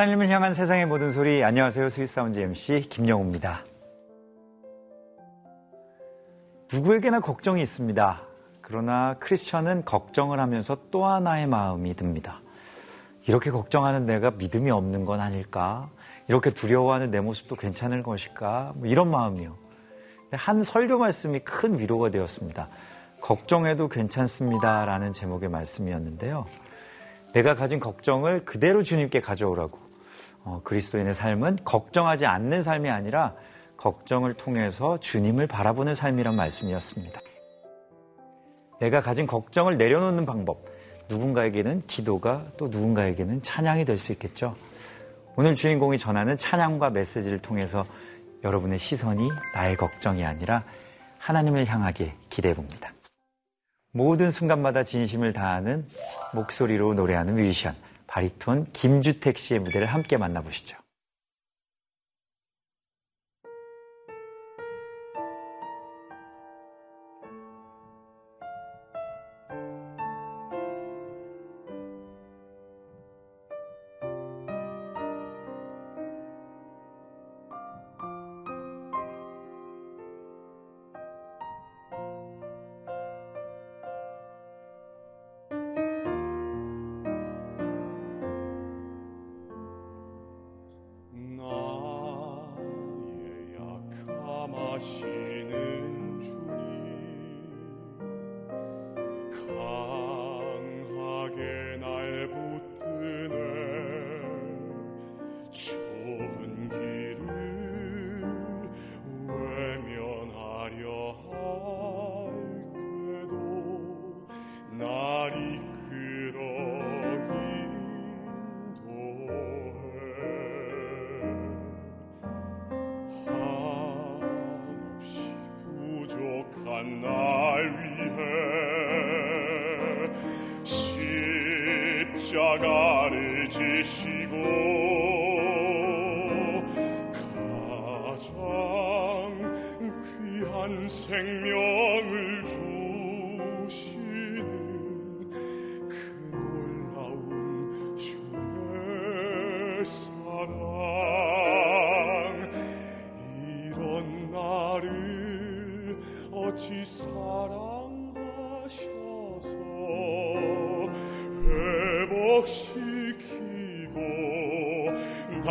하나님을 향한 세상의 모든 소리 안녕하세요 Sweet Sounds MC 김영우입니다. 누구에게나 걱정이 있습니다. 그러나 크리스천은 걱정을 하면서 또 하나의 마음이 듭니다. 이렇게 걱정하는 내가 믿음이 없는 건 아닐까? 이렇게 두려워하는 내 모습도 괜찮을 것일까? 뭐 이런 마음이요. 한 설교 말씀이 큰 위로가 되었습니다. 걱정해도 괜찮습니다. 라는 제목의 말씀이었는데요. 내가 가진 걱정을 그대로 주님께 가져오라고. 어, 그리스도인의 삶은 걱정하지 않는 삶이 아니라 걱정을 통해서 주님을 바라보는 삶이란 말씀이었습니다. 내가 가진 걱정을 내려놓는 방법. 누군가에게는 기도가 또 누군가에게는 찬양이 될 수 있겠죠. 오늘 주인공이 전하는 찬양과 메시지를 통해서 여러분의 시선이 나의 걱정이 아니라 하나님을 향하게 기대해 봅니다. 모든 순간마다 진심을 다하는 목소리로 노래하는 뮤지션 바리톤 김주택 씨의 무대를 함께 만나보시죠.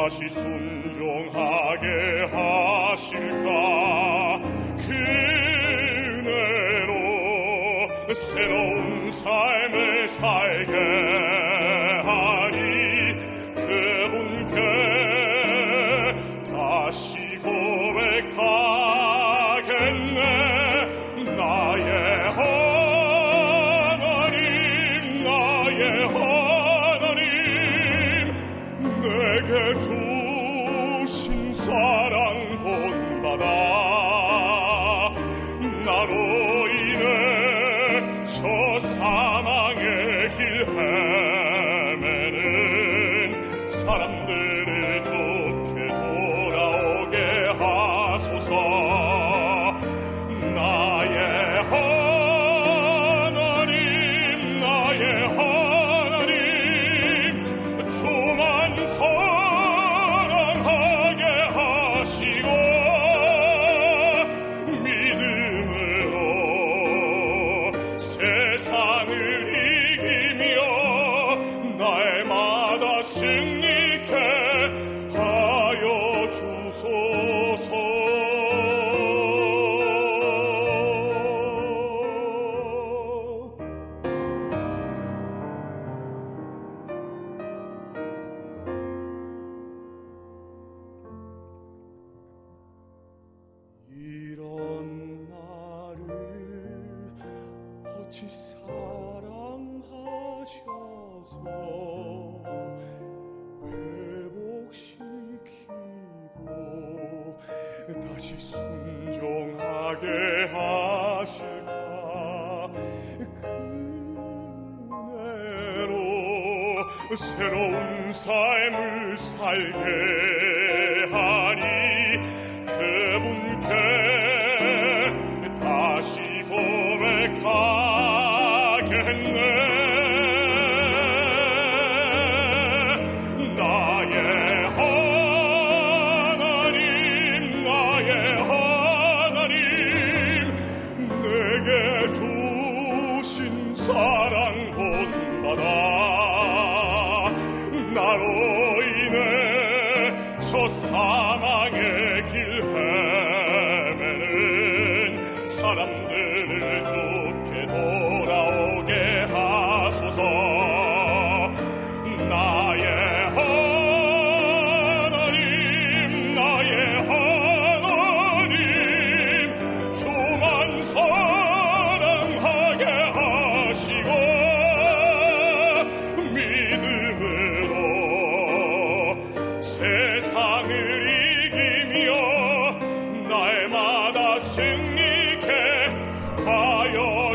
다시 순종하 순종하게 하실까? 그네로 새로운 삶을 살게 하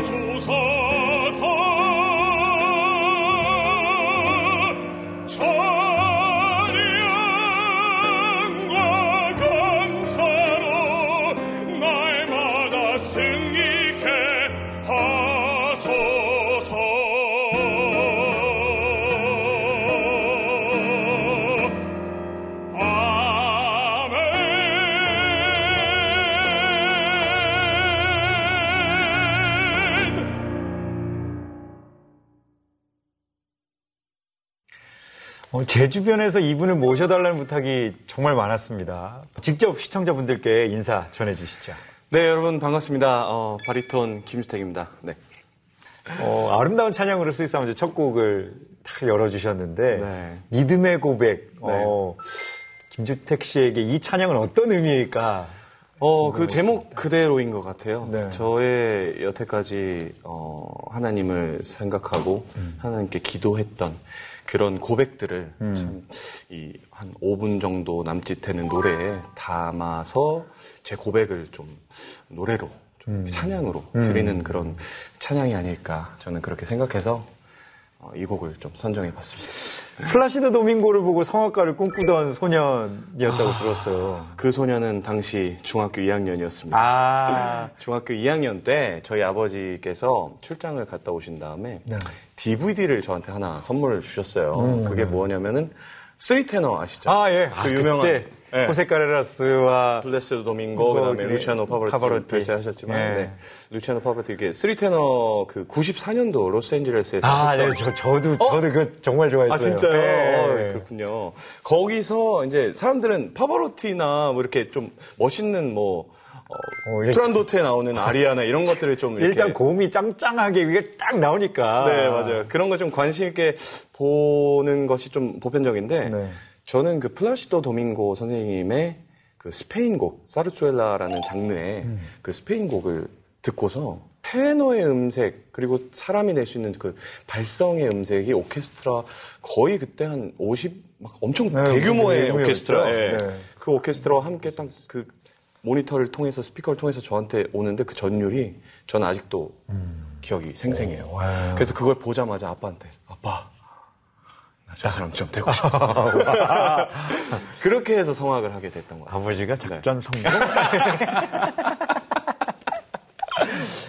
제 주변에서 이분을 모셔달라는 부탁이 정말 많았습니다. 직접 시청자분들께 인사 전해주시죠. 네, 여러분 반갑습니다. 어, 바리톤 김주택입니다. 네. 어, 아름다운 찬양으로 Sweet Sounds 첫 곡을 탁 열어주셨는데 네. 믿음의 고백. 어, 김주택 씨에게 이 찬양은 어떤 의미일까? 어, 그 제목 그대로인 것 같아요. 네. 저의 여태까지 어, 하나님을 생각하고 하나님께 기도했던 그런 고백들을 참 이 한 5분 정도 남짓 되는 노래에 담아서 제 고백을 좀 노래로 좀 찬양으로 드리는 그런 찬양이 아닐까 저는 그렇게 생각해서 어, 이 곡을 좀 선정해 봤습니다. 플라시도 도밍고를 보고 성악가를 꿈꾸던 소년이었다고 들었어요. 그 소년은 당시 중학교 2학년이었습니다. 아, 중학교 2학년 때 저희 아버지께서 출장을 갔다 오신 다음에 네. DVD를 저한테 하나 선물을 주셨어요. 그게 뭐냐면은 three 테너 아시죠? 아, 예. 그 아, 유명한 그때 예. 호세 카레라스와 플라시도 도밍고 그다음에 예. 루치아노 파바로티, 파바로티. 별세하셨지만 예. 네. 루치아노 파바로티 이게 three 테너 그 94년도 로스앤젤레스에서 아, 네, 저, 저도, 저도 그 정말 좋아했어요. 아 진짜요? 네. 어, 그렇군요. 거기서 이제 사람들은 파바로티나 뭐 이렇게 좀 멋있는 뭐 어, 어, 이렇게- 투란도트에 나오는 아리아나 이런 것들을 좀 일단 고음이 짱짱하게 이게 딱 나오니까. 네 맞아요. 그런 거 좀 관심 있게 보는 것이 좀 보편적인데 네. 저는 그 플라시도 도밍고 선생님의 그 스페인 곡 사르수엘라라는 장르의 음. 그 스페인 곡을 듣고서 테너의 음색 그리고 사람이 낼 수 있는 그 발성의 음색이 오케스트라 거의 그때 한 50, 막 엄청 네, 대규모의. 오케스트라. 예. 네. 그 오케스트라와 함께 딱 그 모니터를 통해서 스피커를 통해서 저한테 오는데 그 전율이 저는 아직도 기억이 생생해요. 그래서 그걸 보자마자 아빠한테 아빠 나 저 사람 좀 되고 싶어. 그렇게 해서 성악을 하게 됐던 거예요. 아버지가 작전 성공?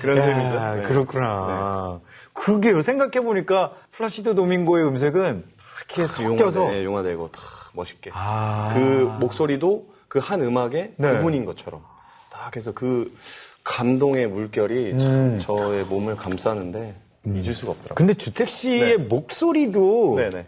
그런 야, 셈이죠. 네. 그렇구나. 그러게요. 생각해 보니까 플라시도 도밍고의 음색은 이렇게 섞여서. 용화되, 네, 용화되고 탁 멋있게. 아. 그 목소리도 그 한 음악의 네. 부분인 것처럼 딱 해서 그 감동의 물결이 참 음. 저의 몸을 감싸는데 잊을 수가 없더라고요. 근데 주택 씨의 네. 목소리도 네네.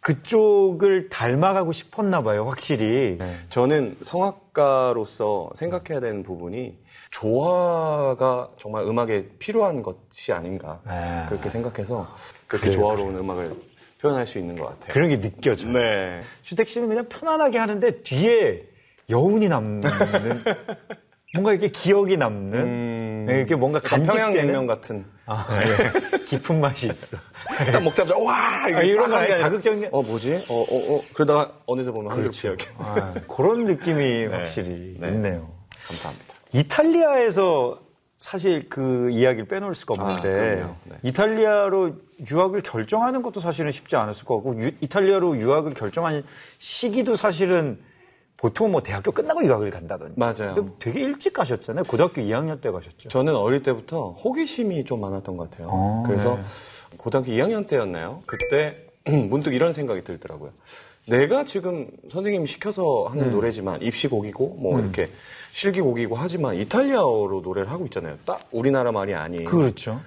그쪽을 닮아가고 싶었나 봐요, 확실히. 저는 성악가로서 생각해야 되는 부분이 조화가 정말 음악에 필요한 것이 아닌가 아. 그렇게 생각해서 그렇게 그래요. 조화로운 음악을 표현할 수 있는 것 같아요. 그런 게 느껴져요. 네. 주택 씨는 그냥 편안하게 하는데 뒤에 여운이 남는 뭔가 이렇게 기억이 남는 음, 네, 이렇게 뭔가 약간 평양냉면 간직되는 같은 아, 네. 깊은 맛이 있어. 딱 먹자마자 와 이거 아, 이런 거 자극적인- 어 뭐지 어어 어, 그러다가 어느새 보면 이렇게 아, 그런 느낌이 확실히 네. 있네요. 감사합니다. 이탈리아에서 사실 그 이야기를 빼놓을 수가 없는데 아. 네. 이탈리아로 유학을 결정하는 것도 사실은 쉽지 않았을 것 같고 유- 이탈리아로 유학을 결정한 시기도 사실은 보통 뭐 대학교 끝나고 유학을 간다든지 맞아요. 근데 되게 일찍 가셨잖아요. 고등학교 2학년 때 가셨죠. 저는 어릴 때부터 호기심이 좀 많았던 것 같아요. 아, 그래서 네. 고등학교 2학년 때였나요? 그때 문득 이런 생각이 들더라고요. 내가 지금 선생님이 시켜서 하는 음. 노래지만 입시곡이고 뭐 이렇게 실기곡이고 하지만 이탈리아어로 노래를 하고 있잖아요. 딱 우리나라 말이 아닌 그렇죠.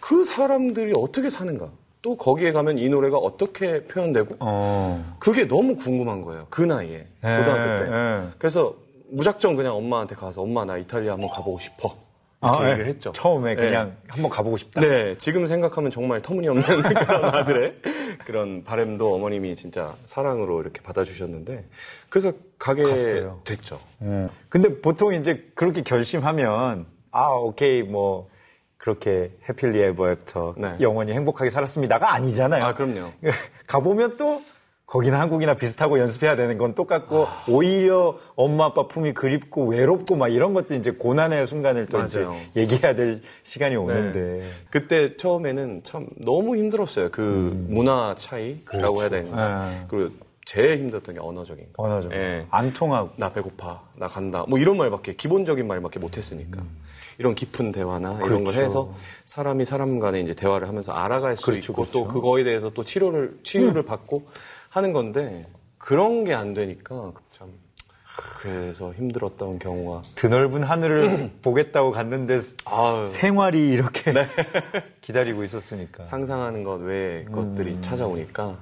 그 사람들이 어떻게 사는가? 또 거기에 가면 이 노래가 어떻게 표현되고 어. 그게 너무 궁금한 거예요. 그 나이에 예, 고등학교 때. 예. 그래서 무작정 그냥 엄마한테 가서 엄마 나 이탈리아 한번 가보고 싶어. 이렇게 아, 얘기를 예. 했죠. 처음에 네. 그냥 한번 가보고 싶다. 네, 지금 생각하면 정말 터무니없는 그런 아들의 그런 바램도 어머님이 진짜 사랑으로 이렇게 받아주셨는데 그래서 가게 갔어요. 됐죠. 음. 근데 보통 이제 그렇게 결심하면 아 오케이 뭐 그렇게 happily ever after 네. 영원히 행복하게 살았습니다가 아니잖아요. 아, 그럼요. 가보면 또 거기는 한국이나 비슷하고 연습해야 되는 건 똑같고 아... 오히려 엄마 아빠 품이 그립고 외롭고 막 이런 것도 이제 고난의 순간을 또 이제 얘기해야 될 시간이 오는데 네. 그때 처음에는 참 너무 힘들었어요. 그 음. 문화 차이라고 그렇죠. 해야 되나 네. 그리고 제일 힘들었던 게 언어적인 거. 언어적. 예. 안 통하고. 나 배고파. 나 간다. 뭐 이런 말밖에 기본적인 말밖에 못 했으니까. 음. 이런 깊은 대화나 그렇죠. 이런 걸. 해서 사람이 사람 간에 이제 대화를 하면서 알아갈 수 그렇죠, 있고 그렇죠. 또 그거에 대해서 또 치료를 치유를 음. 받고 하는 건데 그런 게 안 되니까 참 그래서 힘들었던 경우가 드넓은 하늘을 보겠다고 갔는데 아유. 생활이 이렇게 네. 기다리고 있었으니까 상상하는 것 외의 음. 것들이 찾아오니까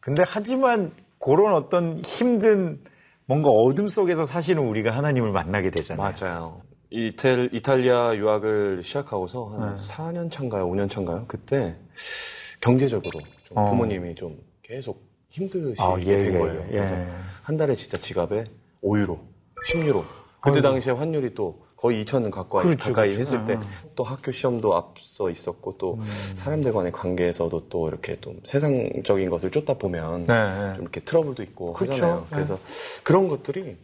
근데 하지만 그런 어떤 힘든 뭔가 어둠 속에서 사실은 우리가 하나님을 만나게 되잖아요. 맞아요. 이탈, 이탈리아 유학을 시작하고서 한 네. 4년 차인가요? 5년 차인가요? 그때 경제적으로 좀 어. 부모님이 좀 계속 힘드시게 아, 예, 된 예, 거예요. 예, 그래서 한 달에 진짜 지갑에 5유로, 10유로. 그때 아이고. 당시에 환율이 또 거의 2천은 가까이, 그렇죠, 가까이 그렇죠. 했을 때또 아. 학교 시험도 앞서 있었고 또 음. 사람들 간의 관계에서도 또 이렇게 좀 세상적인 것을 쫓다 보면 네, 네. 좀 이렇게 트러블도 있고 그렇죠. 하잖아요. 네. 그래서 그런 것들이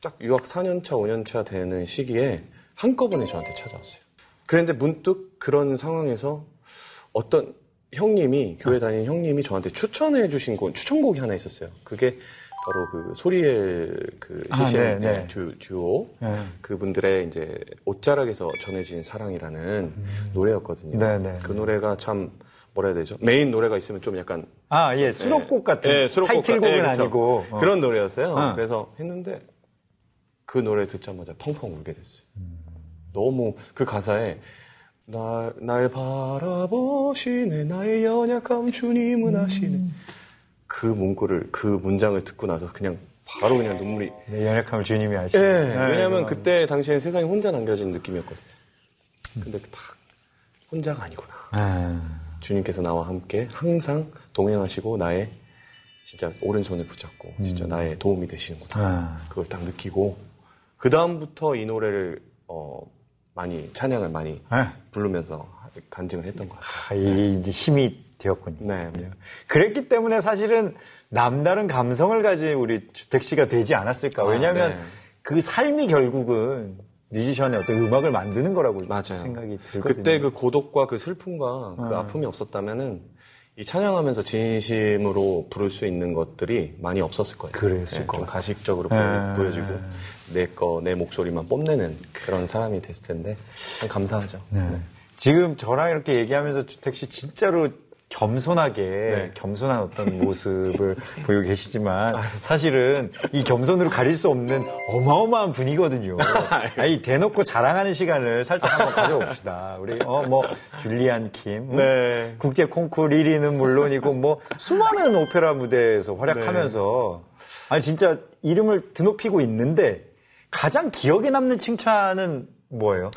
딱 유학 4년차, 5년차 되는 시기에 한꺼번에 저한테 찾아왔어요. 그런데 문득 그런 상황에서 어떤 형님이 교회 다니는 형님이 저한테 추천해 주신 곡 추천곡이 하나 있었어요. 그게 바로 그 소리엘 그 CCM 아, 네, 네. 듀, 오 네. 그분들의 이제 옷자락에서 전해진 사랑이라는 음. 노래였거든요. 네, 네, 그 노래가 참 뭐라 해야 되죠? 메인 노래가 있으면 좀 약간 아 예 수록곡 같은 네, 수록곡 타이틀곡은 네, 그렇죠. 아니고 어. 그런 노래였어요. 어. 그래서 했는데 그 노래 듣자마자 펑펑 울게 됐어요. 음. 너무 그 가사에 날, 날 바라보시네 나의 연약함 주님은 아시네 음. 그 문구를 그 문장을 듣고 나서 그냥 바로 그냥 눈물이 내 연약함을 주님이 아시네 네, 네, 왜냐하면 그때 당시엔 세상에 혼자 남겨진 느낌이었거든요 근데 딱 혼자가 아니구나 아. 주님께서 나와 함께 항상 동행하시고 나의 진짜 오른손을 붙잡고 진짜 음. 나의 도움이 되시는구나 아. 그걸 딱 느끼고 그 다음부터 이 노래를 어, 많이 찬양을 많이 네. 부르면서 간증을 했던 것 같아요. 아, 이제 힘이 되었군요. 네. 그랬기 때문에 사실은 남다른 감성을 가진 우리 주택 씨가 되지 않았을까. 아, 왜냐하면 아, 네. 그 삶이 결국은 뮤지션의 어떤 음악을 만드는 거라고 맞아요. 생각이 들거든요. 그때 그 고독과 그 슬픔과 그 어. 아픔이 없었다면은 이 찬양하면서 진심으로 부를 수 있는 것들이 많이 없었을 거예요. 그랬을 네, 좀 가식적으로 네. 보여지고 내 거, 내 목소리만 뽐내는 그런 사람이 됐을 텐데 참 감사하죠. 네. 네. 지금 저랑 이렇게 얘기하면서 주택 씨 진짜로 겸손하게 네. 겸손한 어떤 모습을 보이고 계시지만 사실은 이 겸손으로 가릴 수 없는 어마어마한 분이거든요. 아니 대놓고 자랑하는 시간을 살짝 한번 가져봅시다. 우리 어 뭐 줄리안 킴, 음? 네. 국제 콩쿠르 1위는 물론이고 뭐 수많은 오페라 무대에서 활약하면서 네. 아니 진짜 이름을 드높이고 있는데 가장 기억에 남는 칭찬은 뭐예요?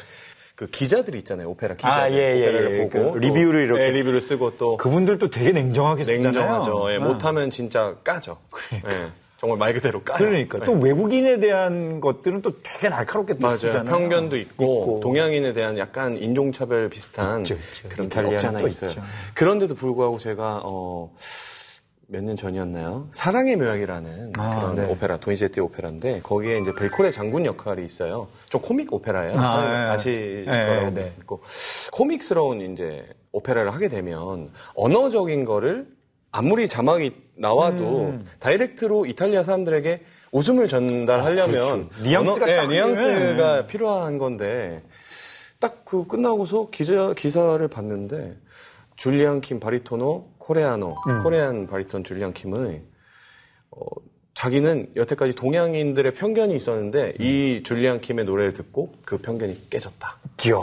그 기자들이 있잖아요. 오페라 기자들. 아, 예, 예, 오페라를 예, 보고 그 리뷰를 이렇게 예, 리뷰를 쓰고 또 그분들도 되게 냉정하게 쓰잖아요. 냉정하죠. 예, 아. 못하면 진짜 까죠. 그러니까. 예, 정말 말 그대로 까요. 그러니까 또 예. 외국인에 대한 것들은 또 되게 날카롭게 또. 쓰잖아요. 편견도 있고, 있고, 동양인에 대한 약간 인종차별 비슷한 있죠, 있죠. 그런 게 없지 않아 있어요. 있죠. 그런데도 불구하고 제가 어 몇 년 전이었나요? 사랑의 묘약이라는 아, 그런 네. 오페라, 도니제티 오페라인데 거기에 이제 벨코레 장군 역할이 있어요. 좀 코믹 오페라예요. 아, 네. 아실 네, 거라고 네. 믿고 코믹스러운 이제 오페라를 하게 되면 언어적인 거를 아무리 자막이 나와도 음. 다이렉트로 이탈리아 사람들에게 웃음을 전달하려면 아, 그렇죠. 뉘앙스가 언어, 네, 뉘앙스가 네. 필요한 건데 딱 그 끝나고서 기자 기사를 봤는데 줄리안 킴 바리토노 코레아노, 음. 코레안 바리톤 줄리안 킴의 어, 자기는 여태까지 동양인들의 편견이 있었는데 음. 이 줄리안 킴의 노래를 듣고 그 편견이 깨졌다. 이야.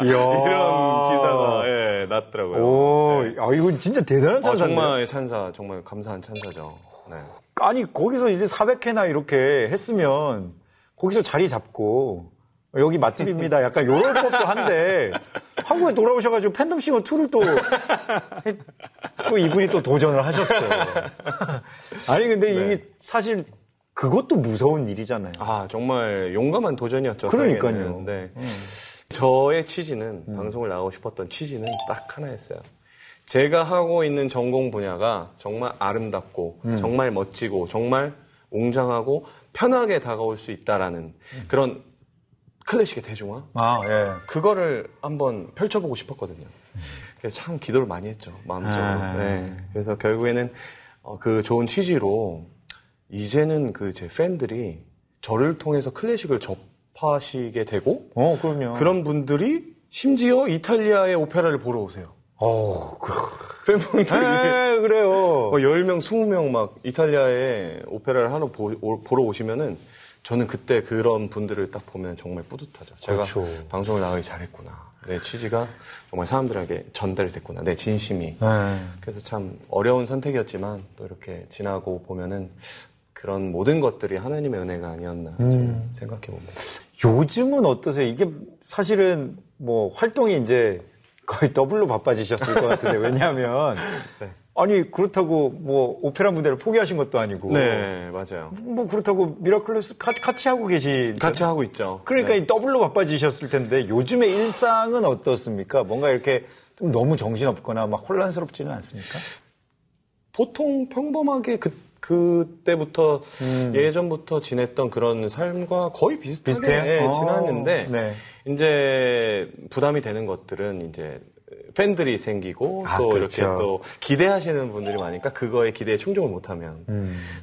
이런 기사가 예, 났더라고요. 오, 네. 아 이건 진짜 대단한 찬사. 아, 정말 찬사, 정말 감사한 찬사죠. 네. 아니 거기서 이제 400회나 이렇게 했으면 거기서 자리 잡고 여기 맛집입니다. 약간 요런 것도 한데 한국에 돌아오셔가지고 팬덤 싱어 2를 또, 또 이분이 또 도전을 하셨어요. 아니 근데 네. 이게 사실 그것도 무서운 일이잖아요. 아 정말 용감한 도전이었죠. 그러니까요. 네. 음. 저의 취지는 음. 방송을 나가고 싶었던 취지는 딱 하나였어요. 제가 하고 있는 전공 분야가 정말 아름답고 음. 정말 멋지고 정말 웅장하고 편하게 다가올 수 있다라는 그런 클래식의 대중화 아, 예. 그거를 한번 펼쳐보고 싶었거든요. 그래서 참 기도를 많이 했죠 마음적으로. 아. 네. 그래서 결국에는 어, 그 좋은 취지로 이제는 그 제 팬들이 저를 통해서 클래식을 접하시게 되고 어, 그럼요. 그런 분들이 심지어 이탈리아의 오페라를 보러 오세요. 어, 그, 팬분들이 예, 그래요. 뭐 10명, 20명 막 이탈리아에 오페라를 하러 보, 오- 보러 오시면은 저는 그때 그런 분들을 딱 보면 정말 뿌듯하죠. 제가 그렇죠. 방송을 나가기 잘했구나. 내 취지가 정말 사람들에게 전달이 됐구나. 내 진심이. 예. 그래서 참 어려운 선택이었지만 또 이렇게 지나고 보면은 그런 모든 것들이 하나님의 은혜가 아니었나 저는 생각해 봅니다. 요즘은 어떠세요? 이게 사실은 뭐 활동이 이제 거의 더블로 바빠지셨을 것 같은데 왜냐하면 네. 아니 그렇다고 뭐 오페라 무대를 포기하신 것도 아니고 네, 맞아요. 뭐 그렇다고 미라클래스 가- 같이 하고 계시 같이 하고 있죠. 그러니까 네. 이 더블로 바빠지셨을 텐데 요즘의 일상은 어떻습니까? 뭔가 이렇게 좀 너무 정신없거나 막 혼란스럽지는 않습니까? 보통 평범하게 그 그때부터 예전부터 지냈던 그런 삶과 거의 비슷하게 음. 비슷해요? 예, 어, 지났는데 네. 이제 부담이 되는 것들은 이제 팬들이 생기고 아, 또 그렇죠. 이렇게 또 기대하시는 분들이 많으니까 그거에 기대에 충족을 못하면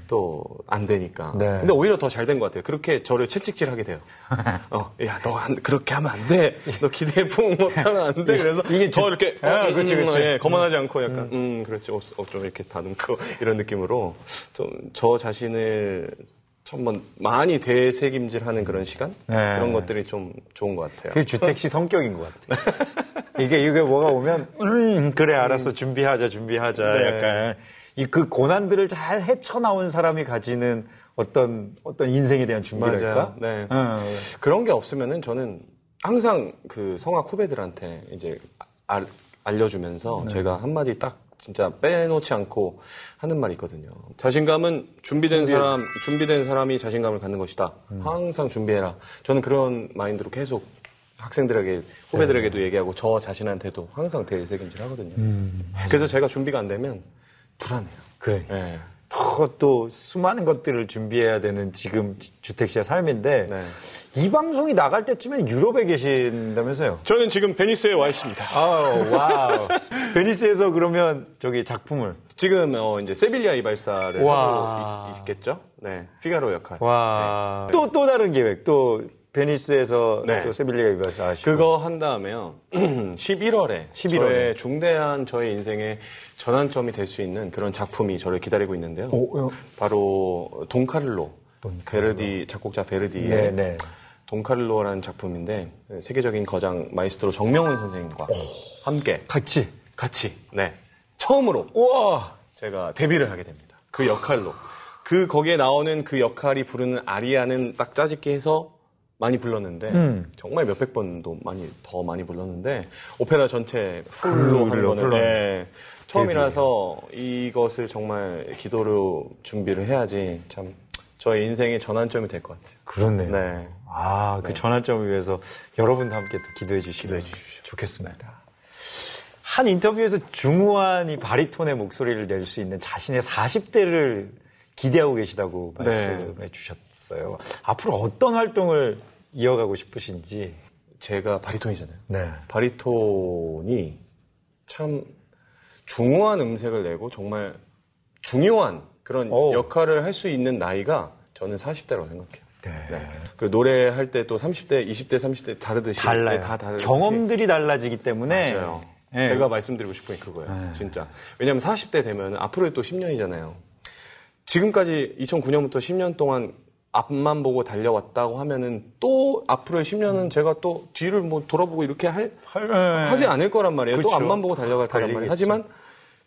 또안 되니까. 음. 네. 근데 오히려 더 잘 된 것 같아요. 그렇게 저를 채찍질하게 돼요. 어, 야, 너 안- 그렇게 하면 안 돼. 너 기대에 붕 못하면 안 돼. 그래서 이게 더 주- 이렇게 아, 음, 그렇지, 음, 그렇지. 예, 거만하지 않고 약간 음, 그렇지. 어, 어, 좀 이렇게 다듬고 이런 느낌으로 좀 저 자신을 한번 많이 대책임질하는 그런 시간 네. 그런 것들이 좀 좋은 것 같아요. 그게 주택 씨 성격인 것 같아요. 이게 이게 뭐가 오면 음 그래 알았어 준비하자 준비하자 네. 약간 이 그 고난들을 잘 헤쳐 나온 사람이 가지는 어떤 어떤 인생에 대한 준비랄까? 네. 어. 그런 게 없으면은 저는 항상 그 성악 후배들한테 이제 알, 알려주면서 네. 제가 한마디 딱 진짜 빼놓지 않고 하는 말이 있거든요. 자신감은 준비된 사람, 준비된 사람이 자신감을 갖는 것이다. 음. 항상 준비해라. 저는 그런 마인드로 계속 학생들에게, 후배들에게도 얘기하고 저 자신한테도 항상 채찍질 하거든요. 음. 그래서 제가 준비가 안 되면 불안해요. 그래. 예. 더 또 수많은 것들을 준비해야 되는 지금 주택 씨의 삶인데 네. 이 방송이 나갈 때쯤엔 유럽에 계신다면서요? 저는 지금 베니스에 와 있습니다. 아우 와우. 베니스에서 그러면 저기 작품을 지금 어, 이제 세빌리아 이발사를 와. 하고 있, 겠죠 네, 피가로 역할. 와. 또또 다른 계획 또 베니스에서 네. 또 세빌리아 이발사 하시고 그거 한 다음에요. 11월에 11월에. 저의 중대한 저의 인생의 전환점이 될 수 있는 그런 작품이 저를 기다리고 있는데요. 오, 어. 바로 돈카를로, 베르디 작곡자 베르디의 네, 네. 돈카를로라는 작품인데 세계적인 거장 마에스트로 정명훈 선생님과 함께 같이 같이 네 처음으로 우와 제가 데뷔를 하게 됩니다. 그 역할로. 그 거기에 나오는 그 역할이 부르는 아리아는 딱 짜집기 해서 많이 불렀는데 음. 정말 몇백 번도 많이 더 많이 불렀는데 오페라 전체 full로 full로, 거는. 네, 처음이라서 이것을 정말 기도로 준비를 해야지 참 저의 인생의 전환점이 될 것 같아요. 그렇네요. 네. 아, 그 전환점을 위해서 여러분도 함께 또 기도해 주시면 기도해. 좋겠습니다. 한 인터뷰에서 중후한 이 바리톤의 목소리를 낼 수 있는 자신의 40대를 기대하고 계시다고 네. 말씀해 주셨어요. 앞으로 어떤 활동을 이어가고 싶으신지. 제가 바리톤이잖아요. 네. 바리톤이 참 중후한 음색을 내고 정말 중요한 그런 오. 역할을 할 수 있는 나이가 저는 40대라고 생각해요. 네. 그 노래할 때 또 30대, 20대, 30대 다르듯이 달라요. 네, 다 다르듯이 경험들이 달라지기 때문에. 맞아요. 네. 제가 말씀드리고 싶은 게 그거예요. 네. 진짜. 왜냐하면 40대 되면 앞으로 또 10년이잖아요. 지금까지 2009년부터 10년 동안 앞만 보고 달려왔다고 하면은 또 앞으로의 10년은 제가 또 뒤를 뭐 돌아보고 이렇게 할, 할- 네. 하지 않을 거란 말이에요. 그렇죠. 또 앞만 보고 달려갈 거란 말이에요. 하지만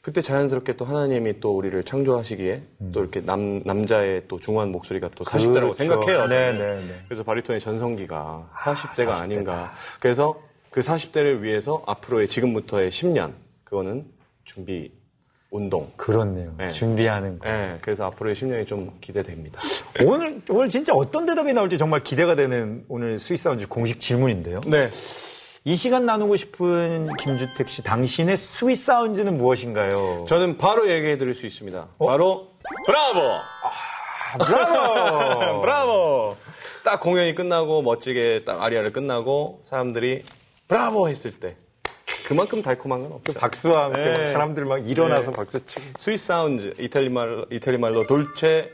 그때 자연스럽게 또 하나님이 또 우리를 창조하시기에 또 이렇게 남, 남자의 또 중후한 목소리가 또 40대라고 음. 그렇죠. 생각해요. 네, 저는. 네, 네. 그래서 바리톤의 전성기가 40대가 40대다. 아닌가. 그래서 그 40대를 위해서 앞으로의 지금부터의 10년 그거는 준비 운동. 그렇네요. 네. 준비하는 거. 예, 그래서 앞으로의 10년이 좀 기대됩니다. 오늘, 오늘 진짜 어떤 대답이 나올지 정말 기대가 되는 오늘 sweet sound 공식 질문인데요. 네. 이 시간 나누고 싶은 김주택 씨, 당신의 sweet sound는 무엇인가요? 저는 바로 얘기해 드릴 수 있습니다. 바로 브라보! 아, 브라보! 브라보! 딱 공연이 끝나고 멋지게 딱 아리아를 끝나고 사람들이 브라보 했을 때 그만큼 달콤한 건 없죠. 박수와 함께 네. 막 사람들 막 일어나서 네. 박수 치고. sweet sound 이탈리 말 이탈리 말로 dolce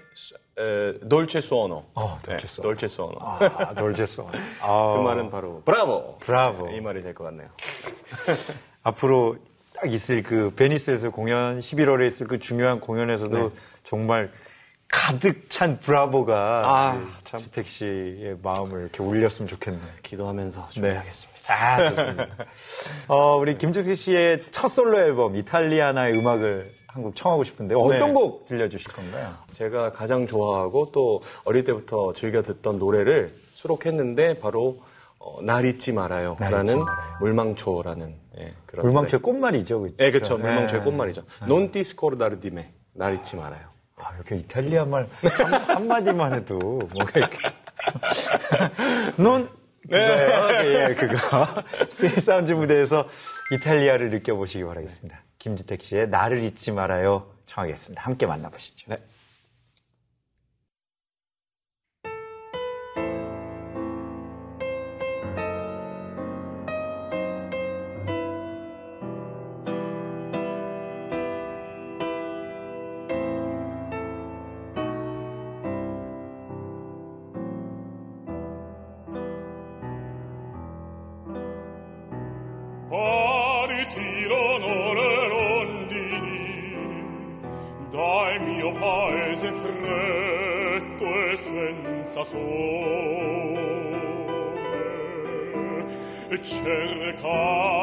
에, dolce suono. 어, dolce suono. dolce suono. 아, 놀jes어. 아, 그 말은 바로 브라보. 브라보. 이 말이 될 것 같네요. 앞으로 딱 있을 그 베니스에서 공연, 11월에 있을 그 중요한 공연에서도 네. 정말 가득 찬 브라보가 아, 그 참. 주택 씨의 마음을 이렇게 울렸으면 좋겠네요. 기도하면서 준비하겠습니다. 아, 좋습니다. 어, 우리 김주택 씨의 첫 솔로 앨범 이탈리아나의 음악을 한곡 청하고 싶은데 어떤 네. 곡 들려주실 건가요? 제가 가장 좋아하고 또 어릴 때부터 즐겨 듣던 노래를 수록했는데 바로 어, 날 잊지 말아요. 날 잊지 라는 말아요. 물망초라는 예, 그런 물망초의 노래. 꽃말이죠, 그렇죠? 네, 그렇죠. 물망초의 네. 꽃말이죠. Non ti scordar di me. 날 잊지 말아요. 아, 이렇게 이탈리아 말 한, 한마디만 해도 뭔가 이렇게. Non, 그거예요. 예, 그거. sweet sound 무대에서 이탈리아를 느껴보시기 바라겠습니다. 김주택 씨의 나를 잊지 말아요. 청하겠습니다. 함께 만나보시죠. 네. Senza sole cercando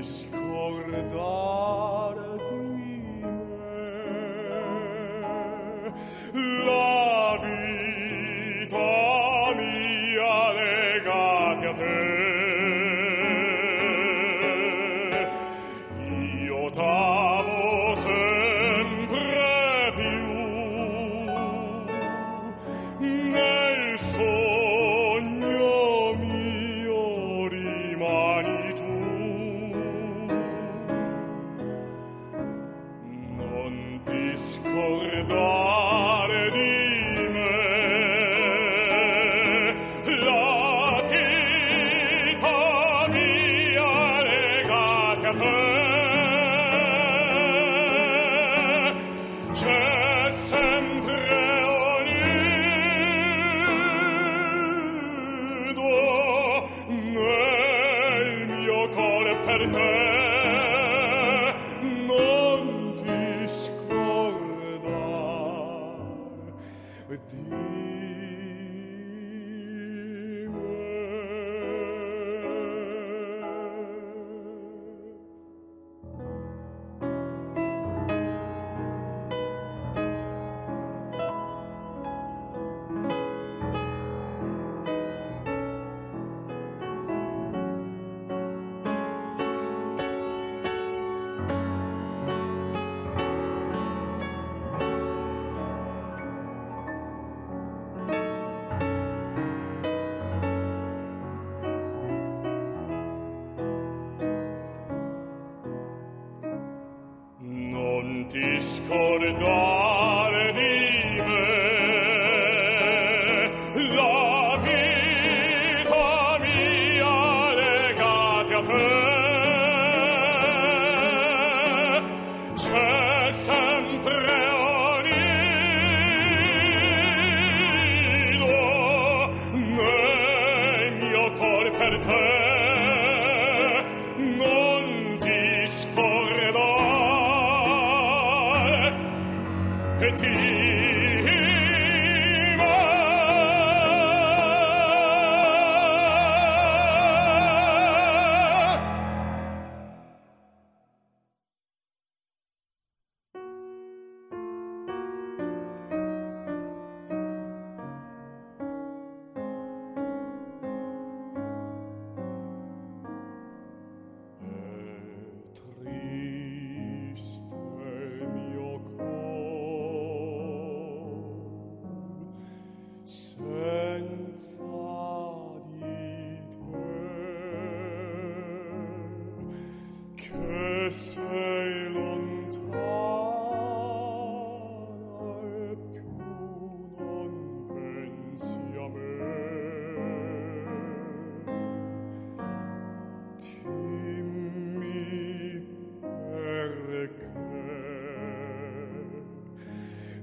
Holy Spirit. discordo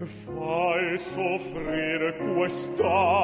fai soffrire questa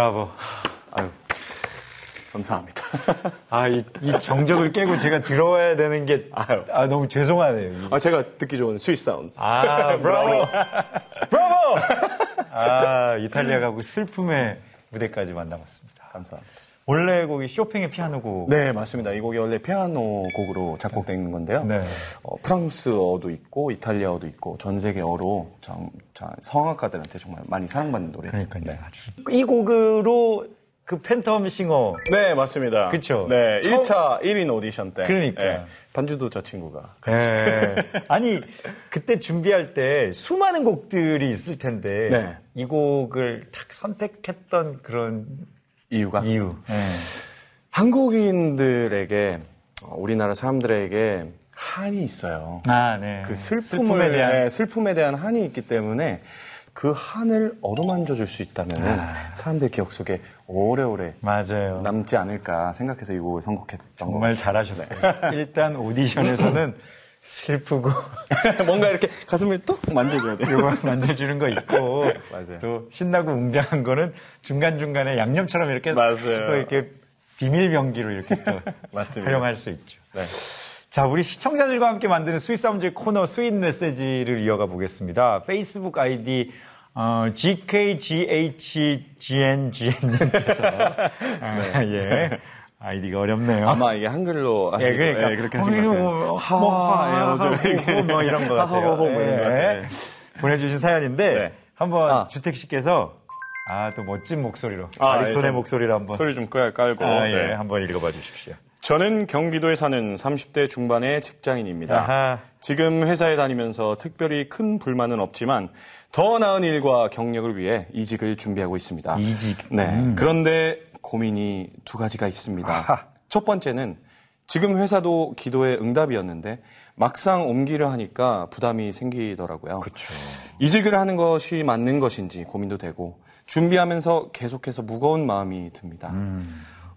브라보. 아유, 감사합니다. 아, 이, 이 정적을 깨고 제가 들어와야 되는 게, 아유. 아, 너무 죄송하네요. 아, 제가 듣기 좋은 sweet sound. 아, 브라보! 브라보! 아, 이탈리아 가곡 슬픔의 무대까지 만나봤습니다. 감사합니다. 원래 곡이 쇼팽의 피아노곡. 네, 맞습니다. 이 곡이 원래 피아노 곡으로 작곡된 건데요. 네. 어, 프랑스어도 있고 이탈리아어도 있고 전 세계어로 성악가들한테 정말 많이 사랑받는 노래죠. 그러니까요. 네. 아주. 이 곡으로 그 팬텀 싱어. 네, 맞습니다. 그쵸. 네, 처음- 1차 1인 오디션 때. 그러니까. 네, 반주도 저 친구가. 예. 아니, 그때 준비할 때 수많은 곡들이 있을 텐데. 네. 이 곡을 딱 선택했던 그런 이유가? 이유. 예. 한국인들에게, 어, 우리나라 사람들에게 한이 있어요. 아, 네. 그 슬픔을, 대한. 네, 슬픔에 대한 한이 있기 때문에 그 한을 어루만져 줄 수 있다면 아. 사람들 기억 속에 오래오래 맞아요. 남지 않을까 생각해서 이 곡을 선곡했던 정말 것 잘하셨어요. 일단 오디션에서는 슬프고. 뭔가 이렇게 가슴을 뚝 만져줘야 돼요. 이거 만져주는 거 있고. 또 신나고 웅장한 거는 중간 중간에 양념처럼 이렇게 맞아요. 또 이렇게 비밀 병기로 이렇게 또. 활용할 수 있죠. 네. 자, 우리 시청자들과 함께 만드는 스윗 사운드의 코너 스윗 메시지를 이어가 보겠습니다. 페이스북 아이디 어, GKGHGNGN님께서 아, 예. 아이디가 어렵네요. 아마 이게 한글로 예, 그러니까 예, 그렇게 하신 것 어, 같아요. 뭐, 하하, 뭐, 예, 뭐. 뭐 이런 것 같아요. 예. 보내주신 사연인데 네. 한번 아. 주택 씨께서 아 또 멋진 목소리로 아, 바리톤의 예, 좀 목소리로 한번 소리 좀 깔- 깔고. 아, 예, 네. 한번 읽어봐 주십시오. 저는 경기도에 사는 30대 중반의 직장인입니다. 아하. 지금 회사에 다니면서 특별히 큰 불만은 없지만 더 나은 일과 경력을 위해 이직을 준비하고 있습니다. 이직. 네. 그런데 고민이 두 가지가 있습니다. 첫 번째는 지금 회사도 기도의 응답이었는데 막상 옮기려 하니까 부담이 생기더라고요. 그렇죠. 이직을 하는 것이 맞는 것인지 고민도 되고 준비하면서 계속해서 무거운 마음이 듭니다.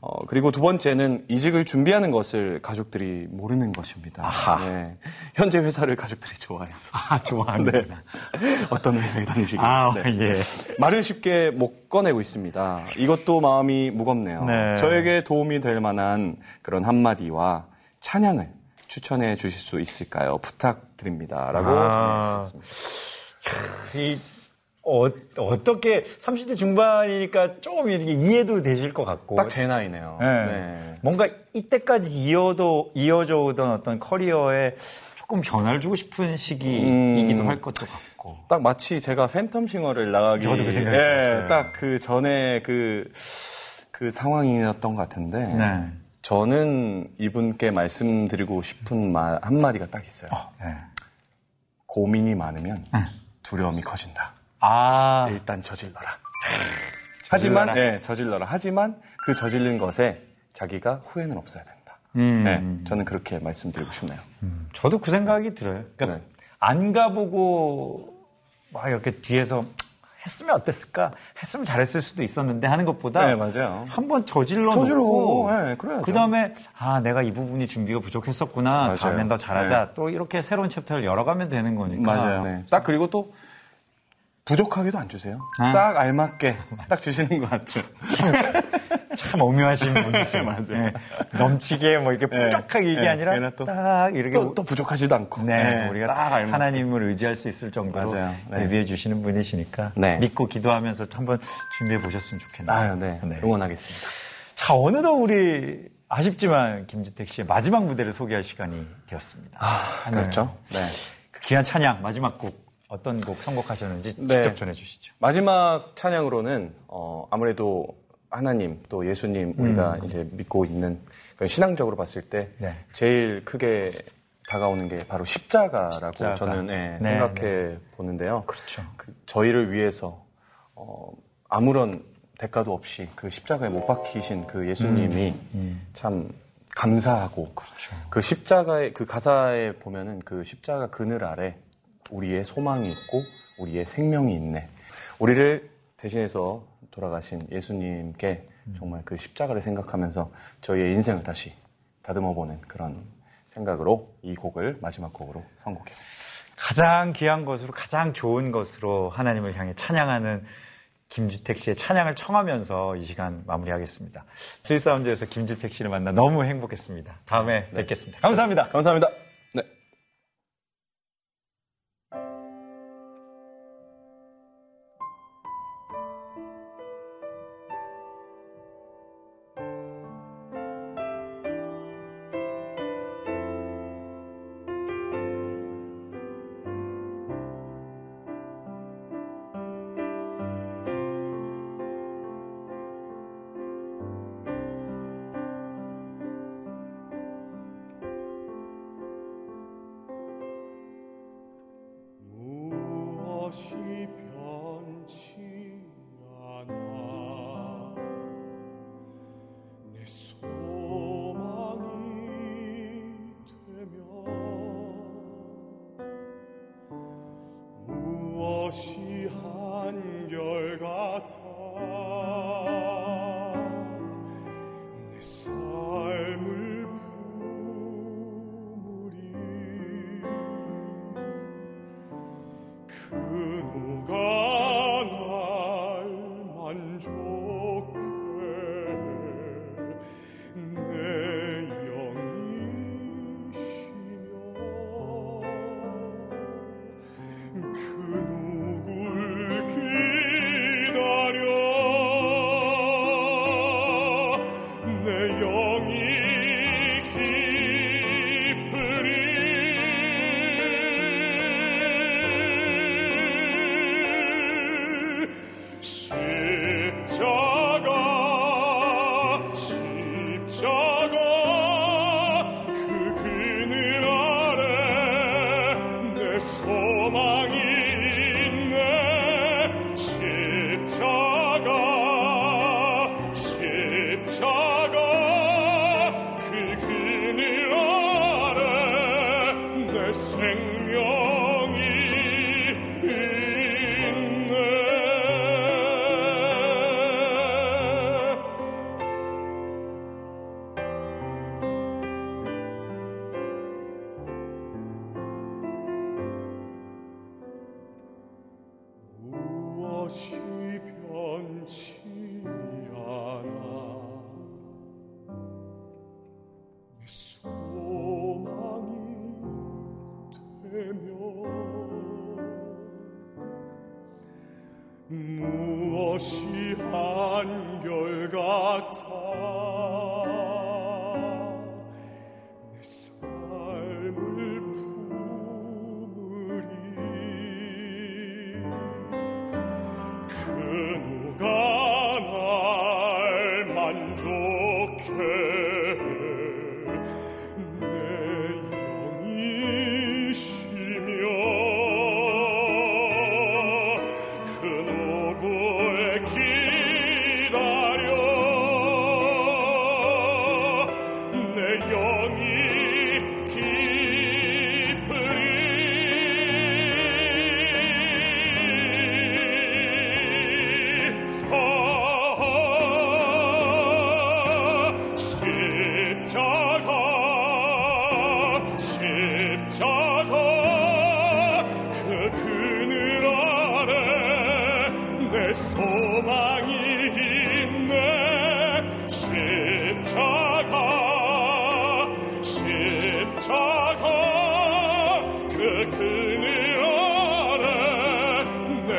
어, 그리고 두 번째는 이직을 준비하는 것을 가족들이 모르는 것입니다. 네. 현재 회사를 가족들이 좋아해서. 아, 좋아하는구나. 네. 어떤 회사에 다니시길. 아, 네. 예. 말을 쉽게 못 꺼내고 있습니다. 이것도 마음이 무겁네요. 네. 저에게 도움이 될 만한 그런 한마디와 찬양을 추천해 주실 수 있을까요? 부탁드립니다. 라고 아. 전해주셨습니다. 이, 어, 어떻게, 30대 중반이니까 조금 이렇게 이해도 되실 것 같고. 딱 제 나이네요. 네. 네. 뭔가 이때까지 이어도, 이어져 오던 어떤 커리어에 조금 변화를 주고 싶은 시기이기도 음. 할 것도 같고. 딱 마치 제가 팬텀 싱어를 나가기 저도 그 생각이 예. 딱그 전에 그, 그 상황이었던 것 같은데 네. 저는 이분께 말씀드리고 싶은 말 한마디가 딱 있어요. 네. 고민이 많으면 두려움이 커진다. 아, 일단 저질러라. 하지만 저질러라. 예, 저질러라. 하지만 그 저질른 것에 자기가 후회는 없어야 된다. 음. 네, 저는 그렇게 말씀드리고 싶네요. 저도 그 생각이 들어요. 그러니까 네. 안 가보고 막 이렇게 뒤에서 했으면 어땠을까? 했으면 잘했을 수도 있었는데 하는 것보다 네, 맞아요. 한번 저질러 놓고 네. 그다음에 아 내가 이 부분이 준비가 부족했었구나 맞아요. 다음엔 더 잘하자 네. 또 이렇게 새로운 챕터를 열어가면 되는 거니까 맞아요. 네. 딱 그리고 또 부족하게도 안 주세요. 아. 딱 알맞게 딱 주시는 것 같아요. 참 오묘하신 분이세요. 맞아요. 네. 넘치게 뭐 이렇게 네. 부족하게 이게 네. 아니라 그냥 또- 딱 이렇게 또, 또 부족하지도 않고. 네, 네, 우리가 딱딱 알맞게. 하나님을 의지할 수 있을 정도로 맞아요. 네. 예비해 주시는 분이시니까 네. 믿고 기도하면서 한번 준비해 보셨으면 좋겠네요. 아유, 네. 응원하겠습니다. 자, 어느덧 우리 아쉽지만 김주택 씨의 마지막 무대를 소개할 시간이 되었습니다. 아, 그렇죠. 네. 그 귀한 찬양 마지막 곡 어떤 곡 선곡하셨는지 네. 직접 전해 주시죠. 마지막 찬양으로는 어, 아무래도 하나님 또 예수님 우리가 이제 믿고 있는 신앙적으로 봤을 때 네. 제일 크게 다가오는 게 바로 십자가라고 십자가. 저는 예, 네, 생각해 보는데요. 그렇죠. 그 저희를 위해서 어, 아무런 대가도 없이 그 십자가에 못 박히신 그 예수님이 참 감사하고 그 십자가의 그 가사에 보면은 그 십자가 그늘 아래 우리의 소망이 있고 우리의 생명이 있네. 우리를 대신해서 돌아가신 예수님께 정말 그 십자가를 생각하면서 저희의 인생을 다시 다듬어 보는 그런 생각으로 이 곡을 마지막 곡으로 선곡했습니다. 가장 귀한 것으로 가장 좋은 것으로 하나님을 향해 찬양하는 김주택 씨의 찬양을 청하면서 이 시간 마무리하겠습니다. 스윗사운드에서 김주택 씨를 만나 너무 행복했습니다. 다음에 뵙겠습니다. 감사합니다. 감사합니다.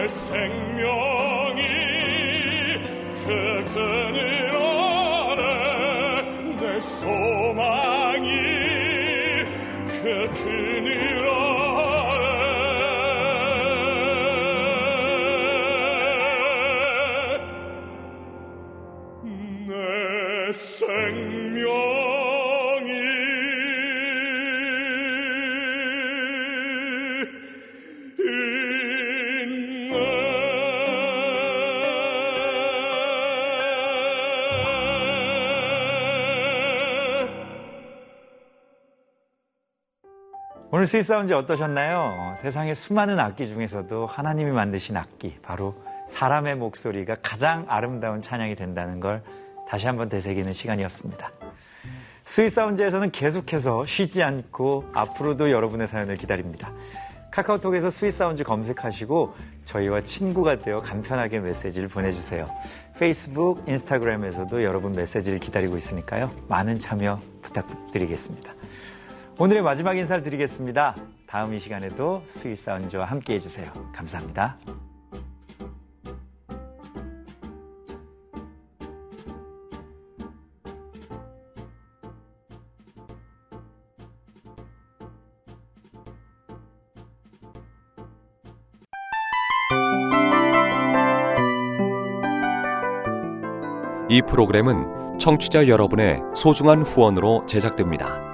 네. 오늘 스윗 사운드 어떠셨나요? 세상의 수많은 악기 중에서도 하나님이 만드신 악기, 바로 사람의 목소리가 가장 아름다운 찬양이 된다는 걸 다시 한번 되새기는 시간이었습니다. 스윗 사운드에서는 계속해서 쉬지 않고 앞으로도 여러분의 사연을 기다립니다. 카카오톡에서 스윗 사운드 검색하시고 저희와 친구가 되어 간편하게 메시지를 보내주세요. 페이스북, 인스타그램에서도 여러분 메시지를 기다리고 있으니까요. 많은 참여 부탁드리겠습니다. 오늘의 마지막 인사를 드리겠습니다. 다음 이 시간에도 스윗 사운드와 함께 해주세요. 감사합니다. 이 프로그램은 청취자 여러분의 소중한 후원으로 제작됩니다.